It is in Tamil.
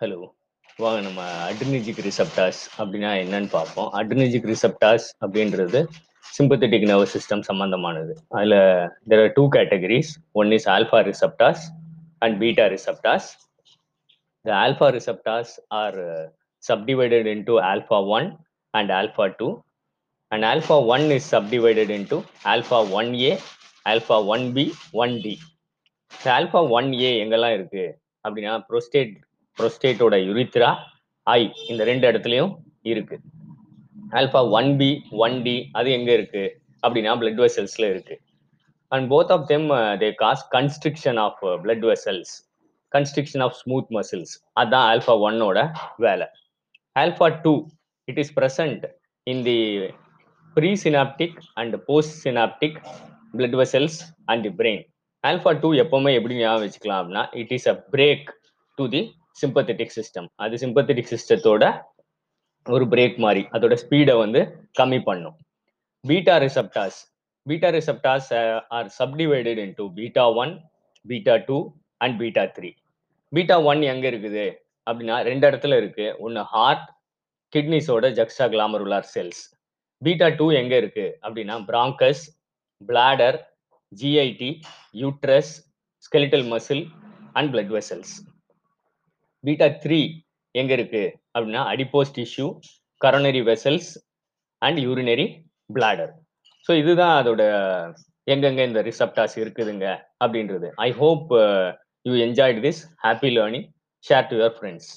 ஹலோ. வாங்க நம்ம அட்ரினிஜிக் ரிசப்டாஸ் அப்படின்னா என்னன்னு பார்ப்போம். அட்ரினர்ஜிக் ரிசப்டாஸ் அப்படின்றது சிம்பத்தெடிக் நர்வஸ் சிஸ்டம் சம்பந்தமானது. அதில் there are two categories. One is alpha receptors and beta receptors. The alpha receptors are uh, subdivided into alpha 1 and alpha 2 and alpha 1 is subdivided into alpha 1a, alpha 1b, 1d. இந்த alpha 1a எங்கெல்லாம் இருக்கு அப்படின்னா ப்ரோஸ்டேட் ப்ரொஸ்டேட்டோட யுரித்ரா ஐ இந்த ரெண்டு இடத்துலையும் இருக்கு. Alpha one B one D அது எங்க இருக்கு? அப்படின்னா பிளட் வெசல்ஸ்ல இருக்கு. And both of them they cause constriction of blood vessels constriction of smooth muscles அதுதான் ஆல்பா ஒன்னோட வேலை alpha two it is present in the presynaptic and postsynaptic blood vessels and the brain alpha two எப்பவுமே எப்படி ஞாபகம் வச்சுக்கலாம் அப்படின்னா it is a brake to the sympathetic system அது சிம்பத்தட்டிக் சிஸ்டத்தோட ஒரு பிரேக் மாதிரி அதோட ஸ்பீடை வந்து கம்மி பண்ணும். Beta receptors beta receptors are subdivided into beta one beta two and beta three beta one எங்க இருக்குது? அப்படின்னா ரெண்டு இடத்துல இருக்கு. ஒன்று ஹார்ட் கிட்னிஸோட juxtaglomerular cells beta two எங்க இருக்கு? அப்படின்னா bronchus bladder GIT uterus skeletal muscle and blood vessels beta three எங்க இருக்கு? அப்படின்னா adipose tissue coronary vessels and urinary bladder so இதுதான் அதோட எங்கெங்க இந்த ரிசப்டாஸ் இருக்குதுங்க அப்படின்றது. I hope you enjoyed this happy learning share to your friends